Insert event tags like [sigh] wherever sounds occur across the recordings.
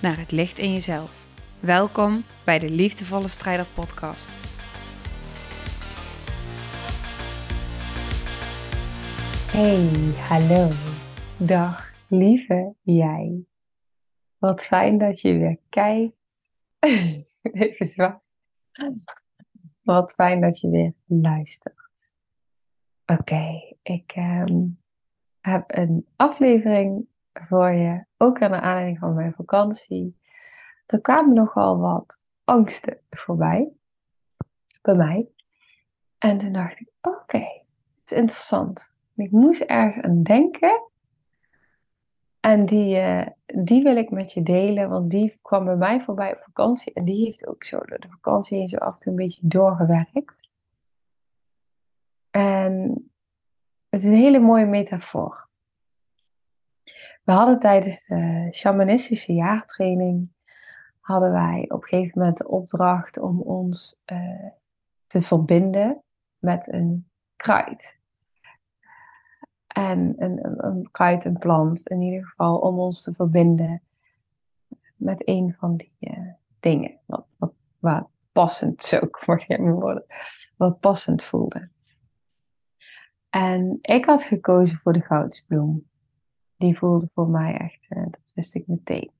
naar het licht in jezelf. Welkom bij de Liefdevolle Strijder Podcast. Hey, hallo. Dag, lieve jij. Wat fijn dat je weer kijkt. [laughs] Even zwaar. Wat fijn dat je weer luistert. Oké, ik ehm, heb een aflevering voor je, ook aan de aanleiding van mijn vakantie. Er kwamen nogal wat angsten voorbij, bij mij. En toen dacht ik, oké, het is interessant. Ik moest ergens aan denken. En die, uh, die wil ik met je delen, want die kwam bij mij voorbij op vakantie. En die heeft ook zo door de vakantie heen zo af en toe een beetje doorgewerkt. En het is een hele mooie metafoor. We hadden tijdens de shamanistische jaartraining hadden wij op een gegeven moment de opdracht om ons uh, te verbinden met een kruid. En een, een, een, kruid, een plant in ieder geval, om ons te verbinden met een van die uh, dingen. Wat, wat, passend, zo mag je worden, wat passend voelde. En ik had gekozen voor de goudsbloem. Die voelde voor mij echt, uh, dat wist ik meteen.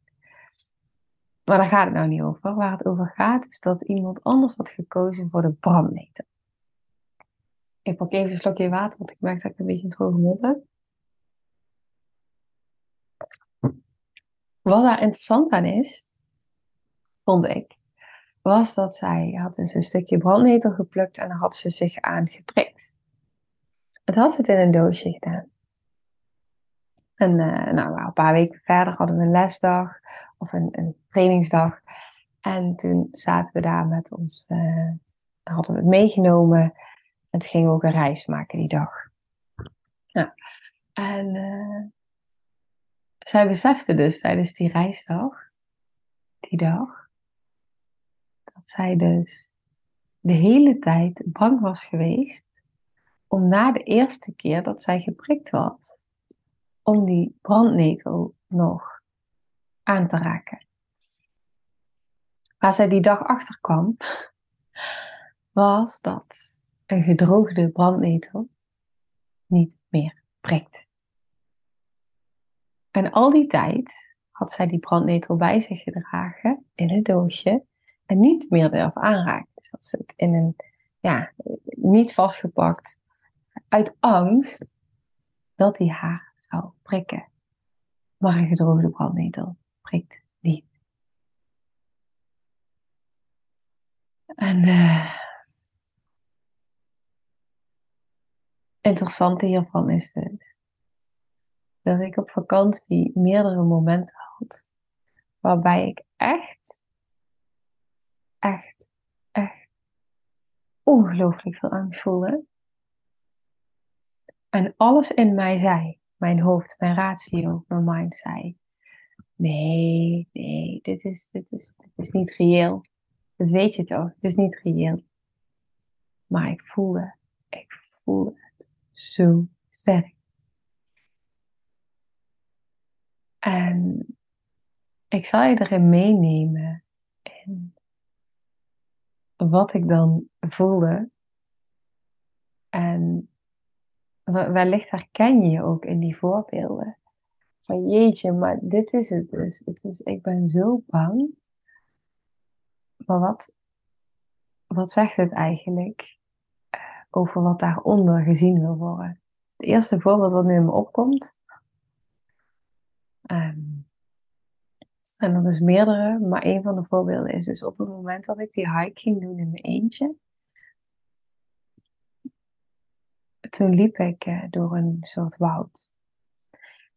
Maar daar gaat het nou niet over. Waar het over gaat is dat iemand anders had gekozen voor de brandnetel. Ik pak even een slokje water, want ik merk dat ik een beetje een droge mond heb. Wat daar interessant aan is, vond ik, was dat zij had dus een stukje brandnetel geplukt en had ze zich aan geprikt. Het had ze in een doosje gedaan. En uh, nou, een paar weken verder hadden we een lesdag of een, een trainingsdag. En toen zaten we daar met ons, uh, hadden we het meegenomen. En toen gingen we ook een reis maken die dag. Ja. En uh, zij besefte dus tijdens die reisdag, die dag, dat zij dus de hele tijd bang was geweest om na de eerste keer dat zij geprikt was, om die brandnetel nog aan te raken. Waar zij die dag achter kwam, was dat een gedroogde brandnetel niet meer prikt. En al die tijd had zij die brandnetel bij zich gedragen in een doosje en niet meer erop aanraken. Dus had ze het in een, ja, niet vastgepakt uit angst dat hij haar zou prikken. Maar een gedroogde brandnetel prikt niet. En uh, interessante hiervan is dus dat ik op vakantie meerdere momenten had waarbij ik echt, echt, echt ongelooflijk veel angst voelde. En alles in mij zei, mijn hoofd, mijn ratio, mijn mind zei, nee, nee, dit is, dit is, is niet reëel. Dat weet je toch, het is niet reëel. Maar ik voelde, ik voelde het zo sterk. En ik zal je erin meenemen in wat ik dan voelde. En wellicht herken je je ook in die voorbeelden. Van jeetje, maar dit is het dus. Het is, ik ben zo bang. Maar wat, wat zegt het eigenlijk eh, over wat daaronder gezien wil worden? Het eerste voorbeeld wat nu in me opkomt. Um, en dat is meerdere, maar een van de voorbeelden is dus op het moment dat ik die hike ging doen in mijn eentje. Toen liep ik uh, door een soort woud.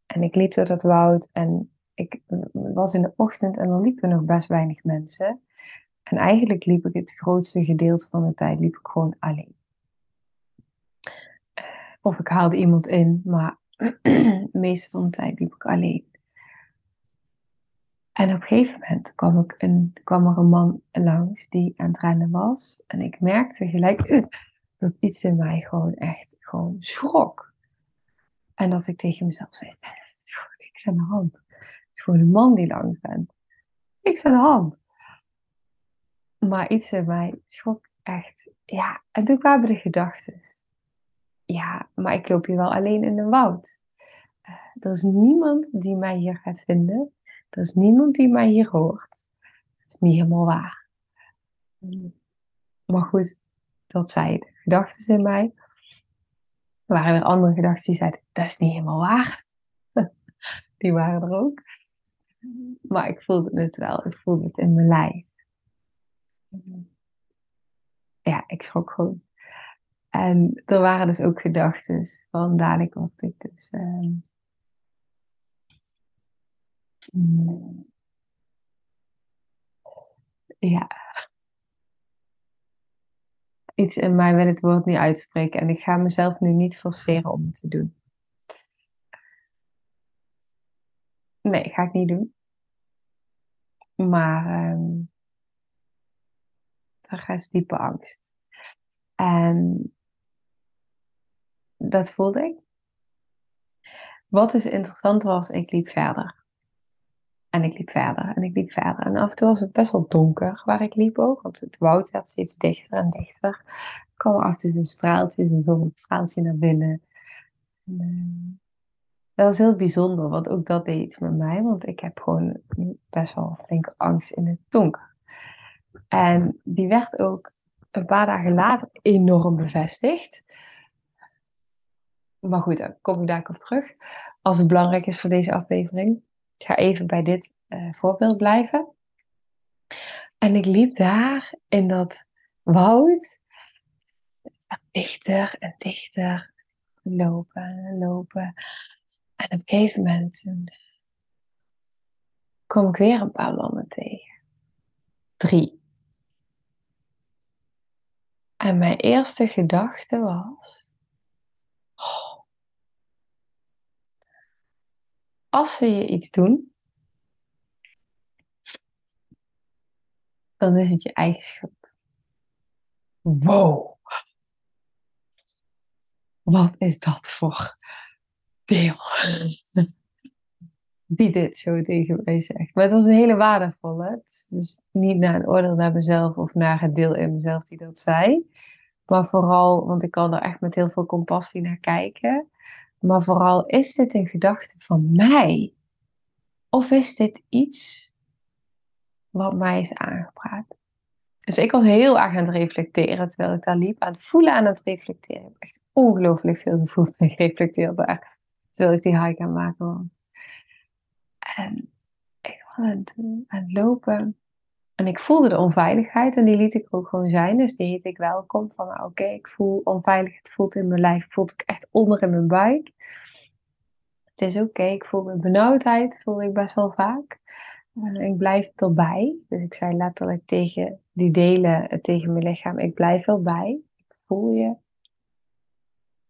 En ik liep door dat woud en ik was in de ochtend en dan liepen nog best weinig mensen. En eigenlijk liep ik het grootste gedeelte van de tijd liep ik gewoon alleen. Of ik haalde iemand in, maar de [clears throat] meeste van de tijd liep ik alleen. En op een gegeven moment kwam, ik een, kwam er een man langs die aan het rennen was. En ik merkte gelijk [clears throat] dat iets in mij gewoon echt gewoon schrok. En dat ik tegen mezelf zei, het is gewoon niks aan de hand. Het is gewoon een man die langs bent. Niks aan de hand. Maar iets in mij schrok echt. Ja, en toen kwamen de gedachten. Ja, maar ik loop hier wel alleen in een woud. Uh, er is niemand die mij hier gaat vinden. Er is niemand die mij hier hoort. Dat is niet helemaal waar. Maar goed, dat zeiden gedachten in mij. Er waren er andere gedachten die zeiden, dat is niet helemaal waar. [laughs] Die waren er ook. Maar ik voelde het wel, ik voelde het in mijn lijf. Ja, ik schrok gewoon. En er waren dus ook gedachten van dadelijk word ik dus uh, ja. Iets in mij wil het woord niet uitspreken en ik ga mezelf nu niet forceren om het te doen. Nee, ga ik niet doen. Maar um, er gaat diepe angst. En dat voelde ik. Wat dus interessant was, ik liep verder. En ik liep verder en ik liep verder. En af en toe was het best wel donker waar ik liep ook. Want het woud werd steeds dichter en dichter. Er kwam af en toe een straaltje, een straaltje naar binnen. En, uh, dat was heel bijzonder, want ook dat deed iets met mij. Want ik heb gewoon best wel flinke angst in het donker. En die werd ook een paar dagen later enorm bevestigd. Maar goed, dan kom ik daar op terug. Als het belangrijk is voor deze aflevering. Ik ga even bij dit uh, voorbeeld blijven. En ik liep daar in dat woud. Dichter en dichter. Lopen en lopen. En op een gegeven moment kom ik weer een paar mannen tegen. Drie. En mijn eerste gedachte was: als ze je iets doen, dan is het je eigen schuld. Wow. Wat is dat voor deel? [laughs] Die dit zo tegen mij zegt. Maar het was een hele waardevolle. Dus niet naar een oordeel naar mezelf of naar het deel in mezelf die dat zei. Maar vooral, want ik kan er echt met heel veel compassie naar kijken. Maar vooral, is dit een gedachte van mij? Of is dit iets wat mij is aangepraat? Dus ik was heel erg aan het reflecteren terwijl ik daar liep. Aan het voelen, aan het reflecteren. Ik heb echt ongelooflijk veel gevoeld en gereflecteerd daar. Terwijl ik die hike aan maken was. En ik was aan het, lopen. En ik voelde de onveiligheid en die liet ik ook gewoon zijn. Dus die heet ik welkom. Van oké, ik voel onveilig. Het voelt in mijn lijf. voelt ik echt onder in mijn buik. Het is oké. Ik voel mijn benauwdheid. Voel ik best wel vaak. En ik blijf erbij. Dus ik zei letterlijk tegen die delen, eh, tegen mijn lichaam. Ik blijf erbij. Ik voel je.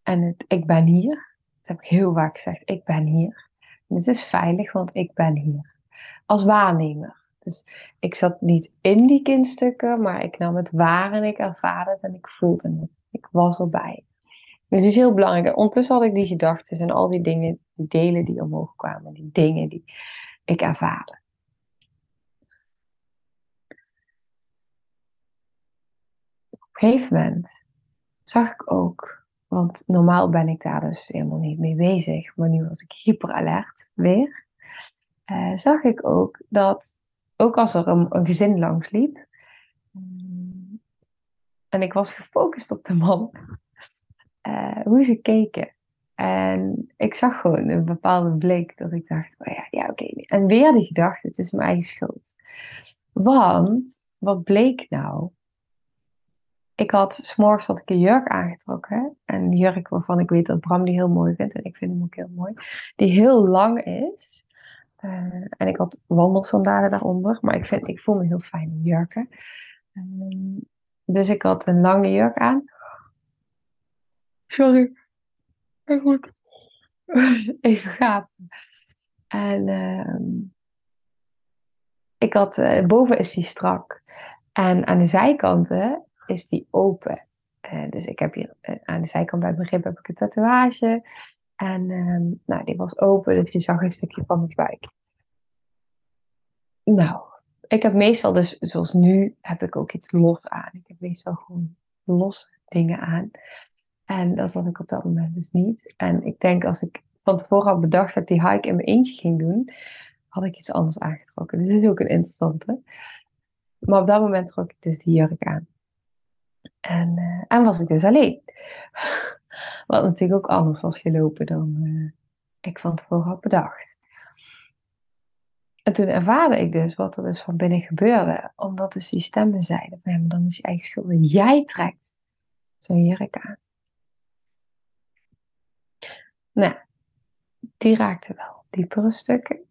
En het, ik ben hier. Dat heb ik heel vaak gezegd. Ik ben hier. En het is veilig, want ik ben hier. Als waarnemer. Dus ik zat niet in die kindstukken, maar ik nam het waar en ik ervaarde het en ik voelde het. Ik was erbij. Dus het is heel belangrijk. Ondertussen had ik die gedachten en al die dingen, die delen die omhoog kwamen, die dingen die ik ervaarde. Op een gegeven moment zag ik ook, want normaal ben ik daar dus helemaal niet mee bezig, maar nu was ik hyper alert weer. Uh, zag ik ook dat ook als er een, een gezin langs liep. En ik was gefocust op de man. Uh, hoe ze keken. En ik zag gewoon een bepaalde blik dat ik dacht, oh ja, ja oké. En weer die gedachte, het is mijn eigen schuld. Want, wat bleek nou? Ik had, s'morgens had ik een jurk aangetrokken. Een jurk waarvan ik weet dat Bram die heel mooi vindt. En ik vind hem ook heel mooi. Die heel lang is. en ik had wandelsandalen daaronder. Maar ik, vind, ik voel me heel fijn in jurken. Ehm, dus ik had een lange jurk aan. Sorry. Even, [laughs] even gapen. En ehm, ik had, uh, boven is die strak. En aan de zijkanten is die open. Uh, dus ik heb hier uh, aan de zijkant bij mijn rib heb ik een tatoeage. En ehm, nou, die was open, dus je zag een stukje van mijn buik. Nou, ik heb meestal dus, zoals nu, heb ik ook iets los aan. Ik heb meestal gewoon losse dingen aan. En dat had ik op dat moment dus niet. En ik denk als ik van tevoren had bedacht dat die hike in mijn eentje ging doen, had ik iets anders aangetrokken. Dus dat is ook een interessante. Maar op dat moment trok ik dus die jurk aan. En, en was ik dus alleen. [laughs] Wat natuurlijk ook anders was gelopen dan uh, ik van tevoren had bedacht. En toen ervaarde ik dus wat er dus van binnen gebeurde. Omdat dus die stemmen zeiden, maar dan is je eigen schuld. Jij trekt zo'n jurk aan. Nou, die raakte wel diepere stukken.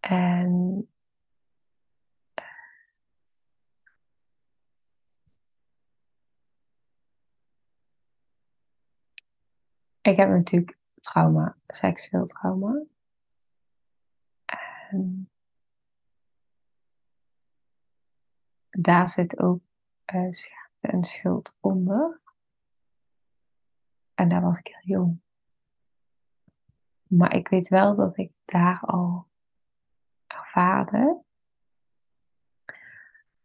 En ik heb natuurlijk trauma, seksueel trauma. En daar zit ook uh, schaamte en schuld onder. En daar was ik heel jong. Maar ik weet wel dat ik daar al ervaarde.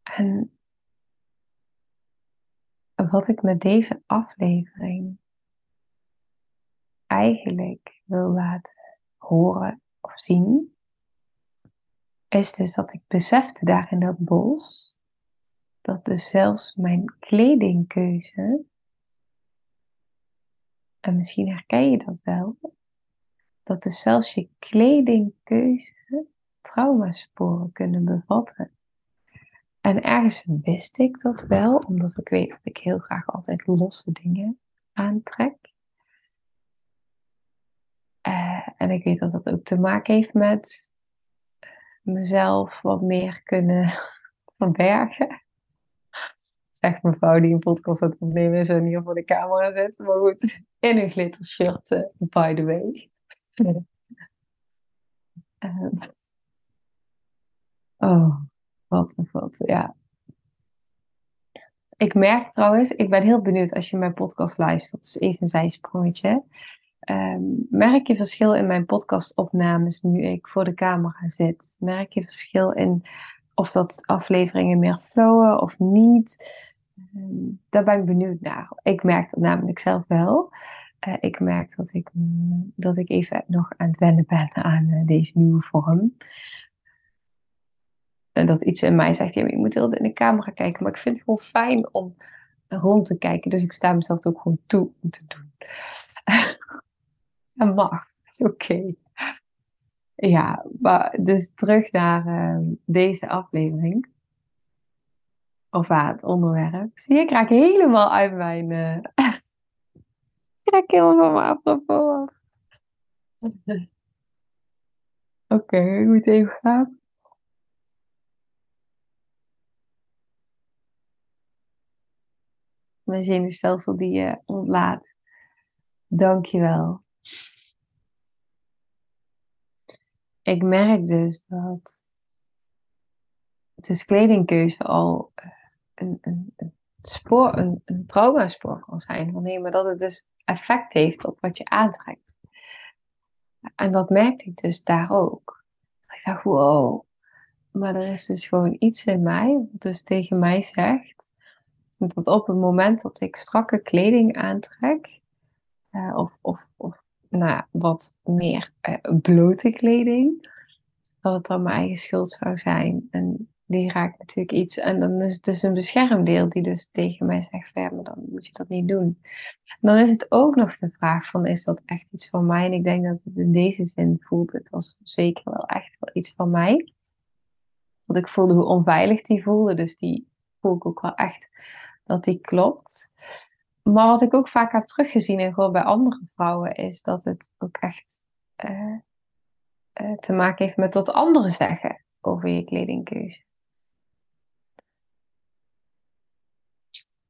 En wat ik met deze aflevering eigenlijk wil laten horen of zien, is dus dat ik besefte daar in dat bos dat dus zelfs mijn kledingkeuze, en misschien herken je dat wel, dat dus zelfs je kledingkeuze traumasporen kunnen bevatten. En ergens wist ik dat wel, omdat ik weet dat ik heel graag altijd losse dingen aantrek. Uh, en ik weet dat dat ook te maken heeft met mezelf wat meer kunnen [laughs] verbergen. Zegt mevrouw die een podcast aan het opnemen is en hier voor de camera zit. Maar goed, in een glitter shirt, uh, by the way. uh, [laughs] oh, wat een wat, ja. Ik merk trouwens, ik ben heel benieuwd als je mijn podcast luistert. Dat is even een zijsprongetje. Um, merk je verschil in mijn podcastopnames nu ik voor de camera zit? Merk je verschil in of dat afleveringen meer flowen of niet? Daar ben ik benieuwd naar. Ik merk dat namelijk zelf wel. Uh, ik merk dat ik, dat ik even nog aan het wennen ben [laughs] aan uh, deze nieuwe vorm. En dat iets in mij zegt, ja, je moet altijd in de camera kijken. Maar ik vind het gewoon fijn om rond te kijken. Dus ik sta mezelf ook gewoon toe om te doen. [laughs] Dat mag, dat is oké. Ja, maar dus terug naar uh, deze aflevering. Of waar het onderwerp. Zie je, ik raak helemaal uit mijn... Uh... [laughs] ik raak helemaal van mijn apropos [laughs] Oké, okay, ik moet even gaan. Mijn zenuwstelsel die je uh, ontlaat. Dankjewel. ik merk dus dat het kledingkeuze al eh, een, een, spoor, een, een traumaspoor kan zijn. Wanneer, maar dat het dus effect heeft op wat je aantrekt. En dat merkte ik dus daar ook. Ik dacht, wow. Maar er is dus gewoon iets in mij, wat dus tegen mij zegt, dat op het moment dat ik strakke kleding aantrek, uh, of, of, of nou, wat meer uh, blote kleding, dat het dan mijn eigen schuld zou zijn. En die raakt natuurlijk iets. En dan is het dus een beschermdeel die dus tegen mij zegt, ja, maar dan moet je dat niet doen. En dan is het ook nog de vraag van, is dat echt iets van mij? En ik denk dat het in deze zin voelt het als zeker wel echt wel iets van mij. Want ik voelde hoe onveilig die voelde, dus die voel ik ook wel echt dat die klopt. Maar wat ik ook vaak heb teruggezien en gewoon bij andere vrouwen is dat het ook echt uh, uh, te maken heeft met wat anderen zeggen over je kledingkeuze.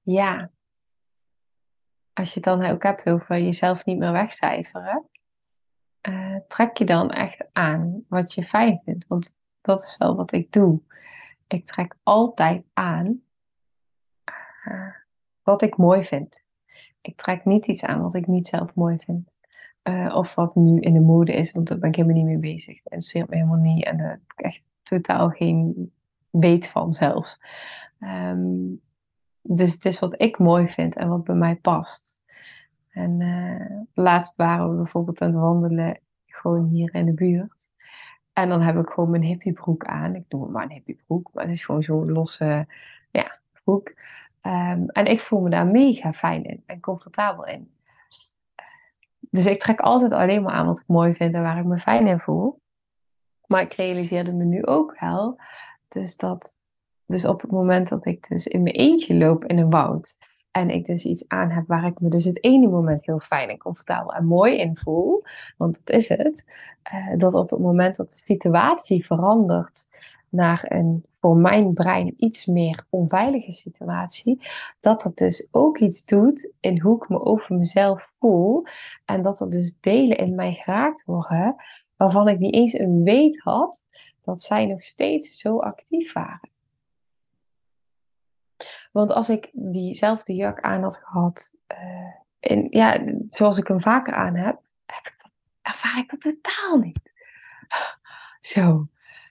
Ja, als je het dan ook hebt over jezelf niet meer wegcijferen, uh, trek je dan echt aan wat je fijn vindt. Want dat is wel wat ik doe. Ik trek altijd aan uh, wat ik mooi vind. Ik trek niet iets aan wat ik niet zelf mooi vind. Uh, of wat nu in de mode is, want daar ben ik helemaal niet mee bezig. Het interesseert me helemaal niet en daar heb ik echt totaal geen weet van zelfs. Um, dus het is wat ik mooi vind en wat bij mij past. En uh, laatst waren we bijvoorbeeld aan het wandelen, gewoon hier in de buurt. En dan heb ik gewoon mijn hippiebroek aan. Ik noem het maar een hippiebroek, maar het is gewoon zo'n losse ja, broek. Um, en ik voel me daar mega fijn in en comfortabel in. Dus ik trek altijd alleen maar aan wat ik mooi vind en waar ik me fijn in voel. Maar ik realiseerde me nu ook wel, dus dat dus op het moment dat ik dus in mijn eentje loop in een woud en ik dus iets aan heb waar ik me dus het ene moment heel fijn en comfortabel en mooi in voel, want dat is het, uh, dat op het moment dat de situatie verandert naar een voor mijn brein iets meer onveilige situatie, dat dat dus ook iets doet in hoe ik me over mezelf voel en dat er dus delen in mij geraakt worden waarvan ik niet eens een weet had dat zij nog steeds zo actief waren. Want als ik diezelfde jurk aan had gehad, uh, ja, zoals ik hem vaker aan heb, ervaar ik dat totaal niet. [gasps] Zo,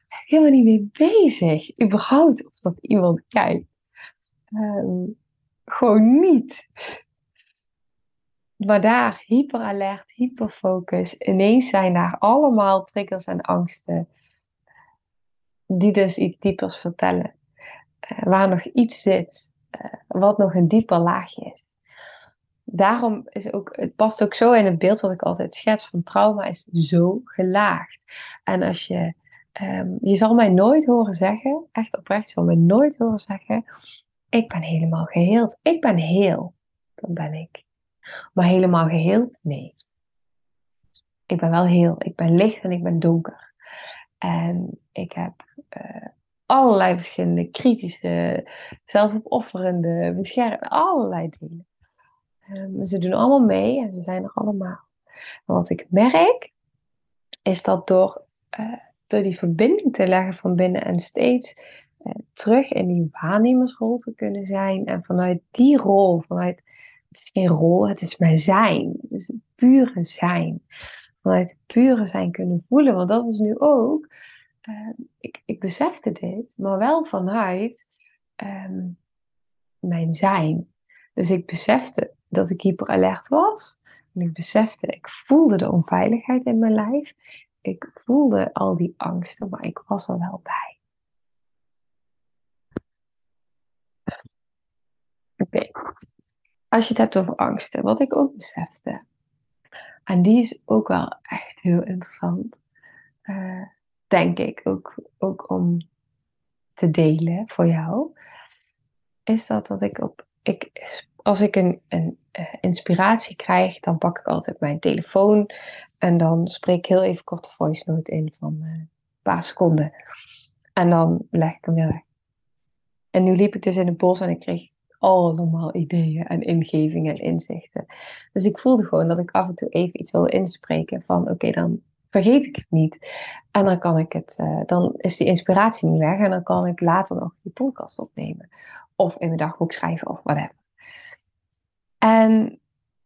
helemaal niet mee bezig. Überhaupt of dat iemand kijkt. Um, gewoon niet. Maar daar, hyperalert, hyperfocus. Ineens zijn daar allemaal triggers en angsten. Die dus iets diepers vertellen. Uh, waar nog iets zit wat nog een dieper laagje is. Daarom is ook, het past ook zo in het beeld wat ik altijd schets van trauma is zo gelaagd. En als je, um, je zal mij nooit horen zeggen, echt oprecht, je zal mij nooit horen zeggen, ik ben helemaal geheeld. Ik ben heel, dat ben ik. Maar helemaal geheeld, nee. Ik ben wel heel, ik ben licht en ik ben donker. En ik heb uh, allerlei verschillende kritische, zelfopofferende, beschermende, allerlei dingen. Um, ze doen allemaal mee en ze zijn er allemaal. Wat ik merk, is dat door, uh, door die verbinding te leggen van binnen en steeds uh, terug in die waarnemersrol te kunnen zijn. En vanuit die rol, vanuit, het is geen rol, het is mijn zijn. Het is het pure zijn. Vanuit het pure zijn kunnen voelen. Want dat was nu ook uh, ik, ik besefte dit, maar wel vanuit um, mijn zijn. Dus ik besefte dat ik hyperalert was. En ik besefte, ik voelde de onveiligheid in mijn lijf. Ik voelde al die angsten, maar ik was er wel bij. Oké, als je het hebt over angsten, wat ik ook besefte. En die is ook wel echt heel interessant. Uh, denk ik, ook, ook om te delen voor jou, is dat dat ik op. Ik, als ik een, een uh, inspiratie krijg, dan pak ik altijd mijn telefoon en dan spreek ik heel even kort de voice note in van uh, een paar seconden. En dan leg ik hem weer weg. En nu liep ik dus in het bos en ik kreeg allemaal ideeën en ingevingen en inzichten. Dus ik voelde gewoon dat ik af en toe even iets wilde inspreken van oké, dan vergeet ik het niet. En dan kan ik het, uh, dan is die inspiratie niet weg en dan kan ik later nog die podcast opnemen. Of in mijn dagboek schrijven of whatever. En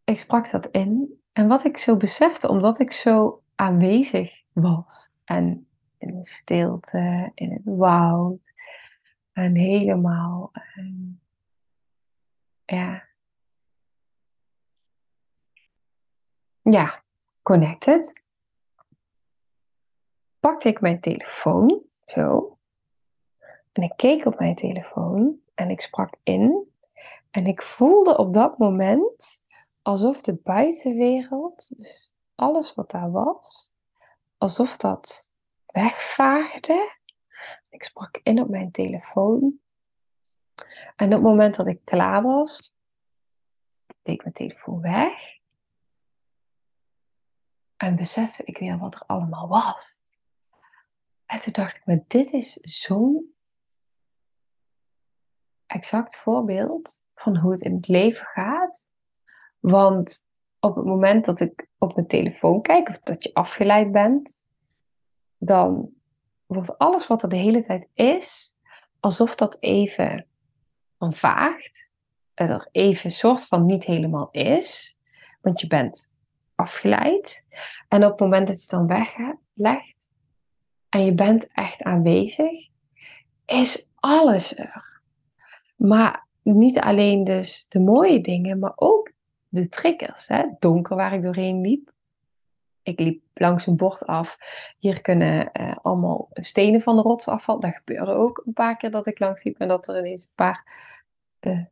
ik sprak dat in. En wat ik zo besefte, omdat ik zo aanwezig was. En in de stilte, in het woud. En helemaal, um, ja. Ja, connected pakte ik mijn telefoon, zo. En ik keek op mijn telefoon en ik sprak in. En ik voelde op dat moment alsof de buitenwereld, dus alles wat daar was, alsof dat wegvaagde. Ik sprak in op mijn telefoon. En op het moment dat ik klaar was, deed ik mijn telefoon weg. En besefte ik weer wat er allemaal was. En toen dacht ik, maar dit is zo'n exact voorbeeld van hoe het in het leven gaat. Want op het moment dat ik op mijn telefoon kijk, of dat je afgeleid bent, dan wordt alles wat er de hele tijd is, alsof dat even vaagt. Er even soort van niet helemaal is. Want je bent afgeleid. En op het moment dat je het dan weglegt en je bent echt aanwezig, is alles er. Maar niet alleen dus de mooie dingen, maar ook de triggers. Hè? Donker waar ik doorheen liep. Ik liep langs een bord af. Hier kunnen uh, allemaal stenen van de rots afvallen. Dat gebeurde ook een paar keer dat ik langs liep en dat er ineens een paar uh,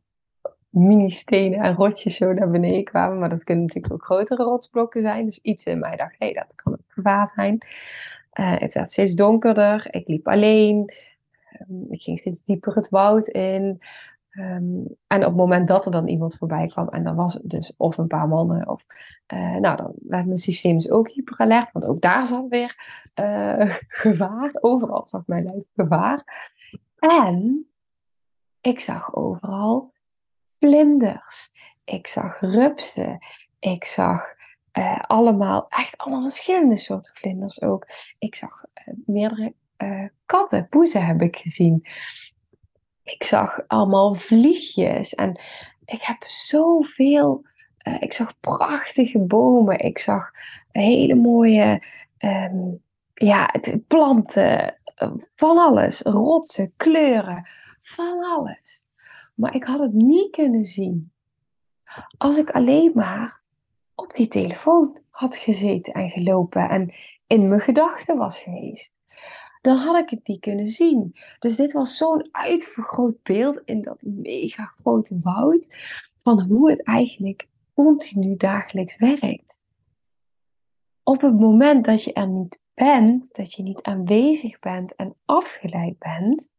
mini-stenen en rotjes zo naar beneden kwamen. Maar dat kunnen natuurlijk ook grotere rotsblokken zijn. Dus iets in mij dacht, hé, hey, dat kan een gevaar zijn. Uh, het werd steeds donkerder. Ik liep alleen. Um, ik ging steeds dieper het woud in. Um, en op het moment dat er dan iemand voorbij kwam, en dan was het dus of een paar mannen, of uh, nou, dan werd mijn systeem dus ook hyperalert, want ook daar zat weer uh, [laughs] gevaar. Overal zag mijn lijf gevaar. En ik zag overal vlinders. Ik zag rupsen. Ik zag uh, allemaal, echt allemaal verschillende soorten vlinders ook. Ik zag meerdere katten, poezen heb ik gezien ik zag allemaal vliegjes en ik heb zoveel. Ik zag prachtige bomen. Ik zag hele mooie um, ja, planten. Eh, van alles. Rotsen, kleuren. Van alles. Maar ik had het niet kunnen zien. Als ik alleen maar op die telefoon had gezeten en gelopen en in mijn gedachten was geweest dan had ik het niet kunnen zien. Dus dit was zo'n uitvergroot beeld in dat mega grote woud van hoe het eigenlijk continu dagelijks werkt. Op het moment dat je er niet bent, dat je niet aanwezig bent en afgeleid bent,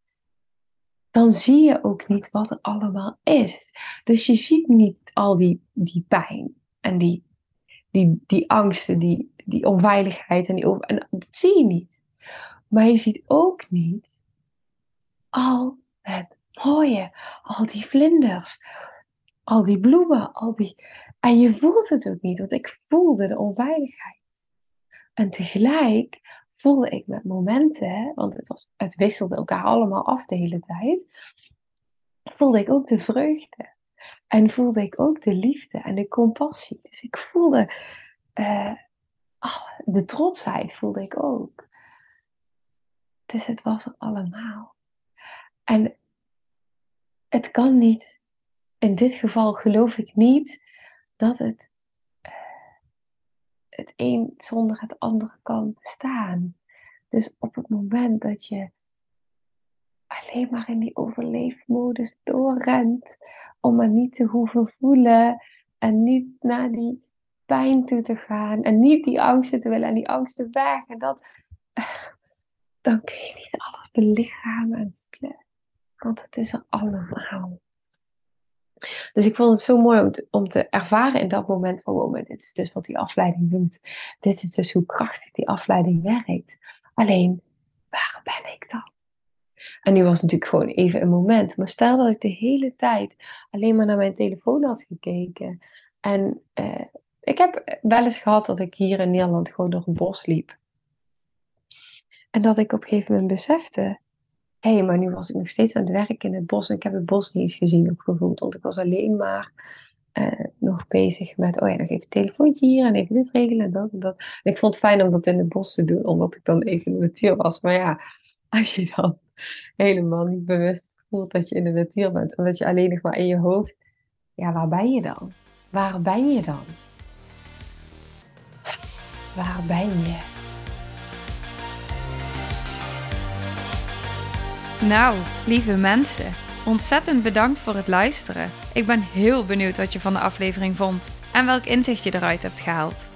dan zie je ook niet wat er allemaal is. Dus je ziet niet al die, die pijn en die, die, die angsten, die, die onveiligheid en, die, en dat zie je niet. Maar je ziet ook niet al het mooie, al die vlinders, al die bloemen, al die. En je voelt het ook niet, want ik voelde de onveiligheid. En tegelijk voelde ik met momenten, want het, was, het wisselde elkaar allemaal af de hele tijd, voelde ik ook de vreugde. En voelde ik ook de liefde en de compassie. Dus ik voelde uh, de trotsheid, voelde ik ook. Dus het was er allemaal. En het kan niet. In dit geval geloof ik niet dat het, uh, het een zonder het andere kan bestaan. Dus op het moment dat je alleen maar in die overleefmodus doorrent, om maar niet te hoeven voelen en niet naar die pijn toe te gaan en niet die angsten te willen en die angsten weg. En dat, [laughs] dan kun je niet alles belichamen en voelen. Want het is er allemaal. Dus ik vond het zo mooi om te, ervaren in dat moment van, wow, dit is dus wat die afleiding doet. Dit is dus hoe krachtig die afleiding werkt. Alleen, waar ben ik dan? En nu was het natuurlijk gewoon even een moment. Maar stel dat ik de hele tijd alleen maar naar mijn telefoon had gekeken. En eh, ik heb wel eens gehad dat ik hier in Nederland gewoon door een bos liep. En dat ik op een gegeven moment besefte, hé, hey, maar nu was ik nog steeds aan het werk in het bos en ik heb het bos niet eens gezien of gevoeld, want ik was alleen maar uh, nog bezig met, oh ja, nog even een telefoontje hier en even dit regelen en dat en dat. En ik vond het fijn om dat in het bos te doen, omdat ik dan even in natuur was. Maar ja, als je dan helemaal niet bewust voelt dat je in de natuur bent en dat je alleen nog maar in je hoofd, ja, waar ben je dan? Waar ben je dan? Waar ben je? Nou, lieve mensen, ontzettend bedankt voor het luisteren. Ik ben heel benieuwd wat je van de aflevering vond en welk inzicht je eruit hebt gehaald.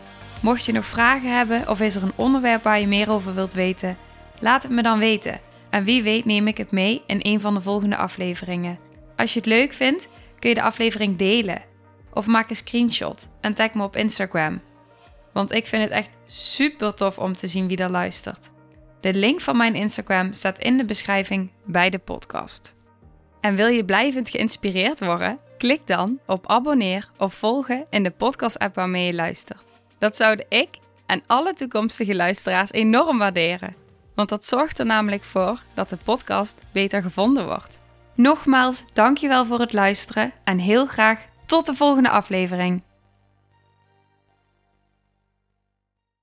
Mocht je nog vragen hebben of is er een onderwerp waar je meer over wilt weten, laat het me dan weten. En wie weet neem ik het mee in een van de volgende afleveringen. Als je het leuk vindt, kun je de aflevering delen. Of maak een screenshot en tag me op Instagram. Want ik vind het echt super tof om te zien wie er luistert. De link van mijn Instagram staat in de beschrijving bij de podcast. En wil je blijvend geïnspireerd worden? Klik dan op abonneer of volgen in de podcast-app waarmee je luistert. Dat zouden ik en alle toekomstige luisteraars enorm waarderen, want dat zorgt er namelijk voor dat de podcast beter gevonden wordt. Nogmaals, dankjewel voor het luisteren en heel graag tot de volgende aflevering.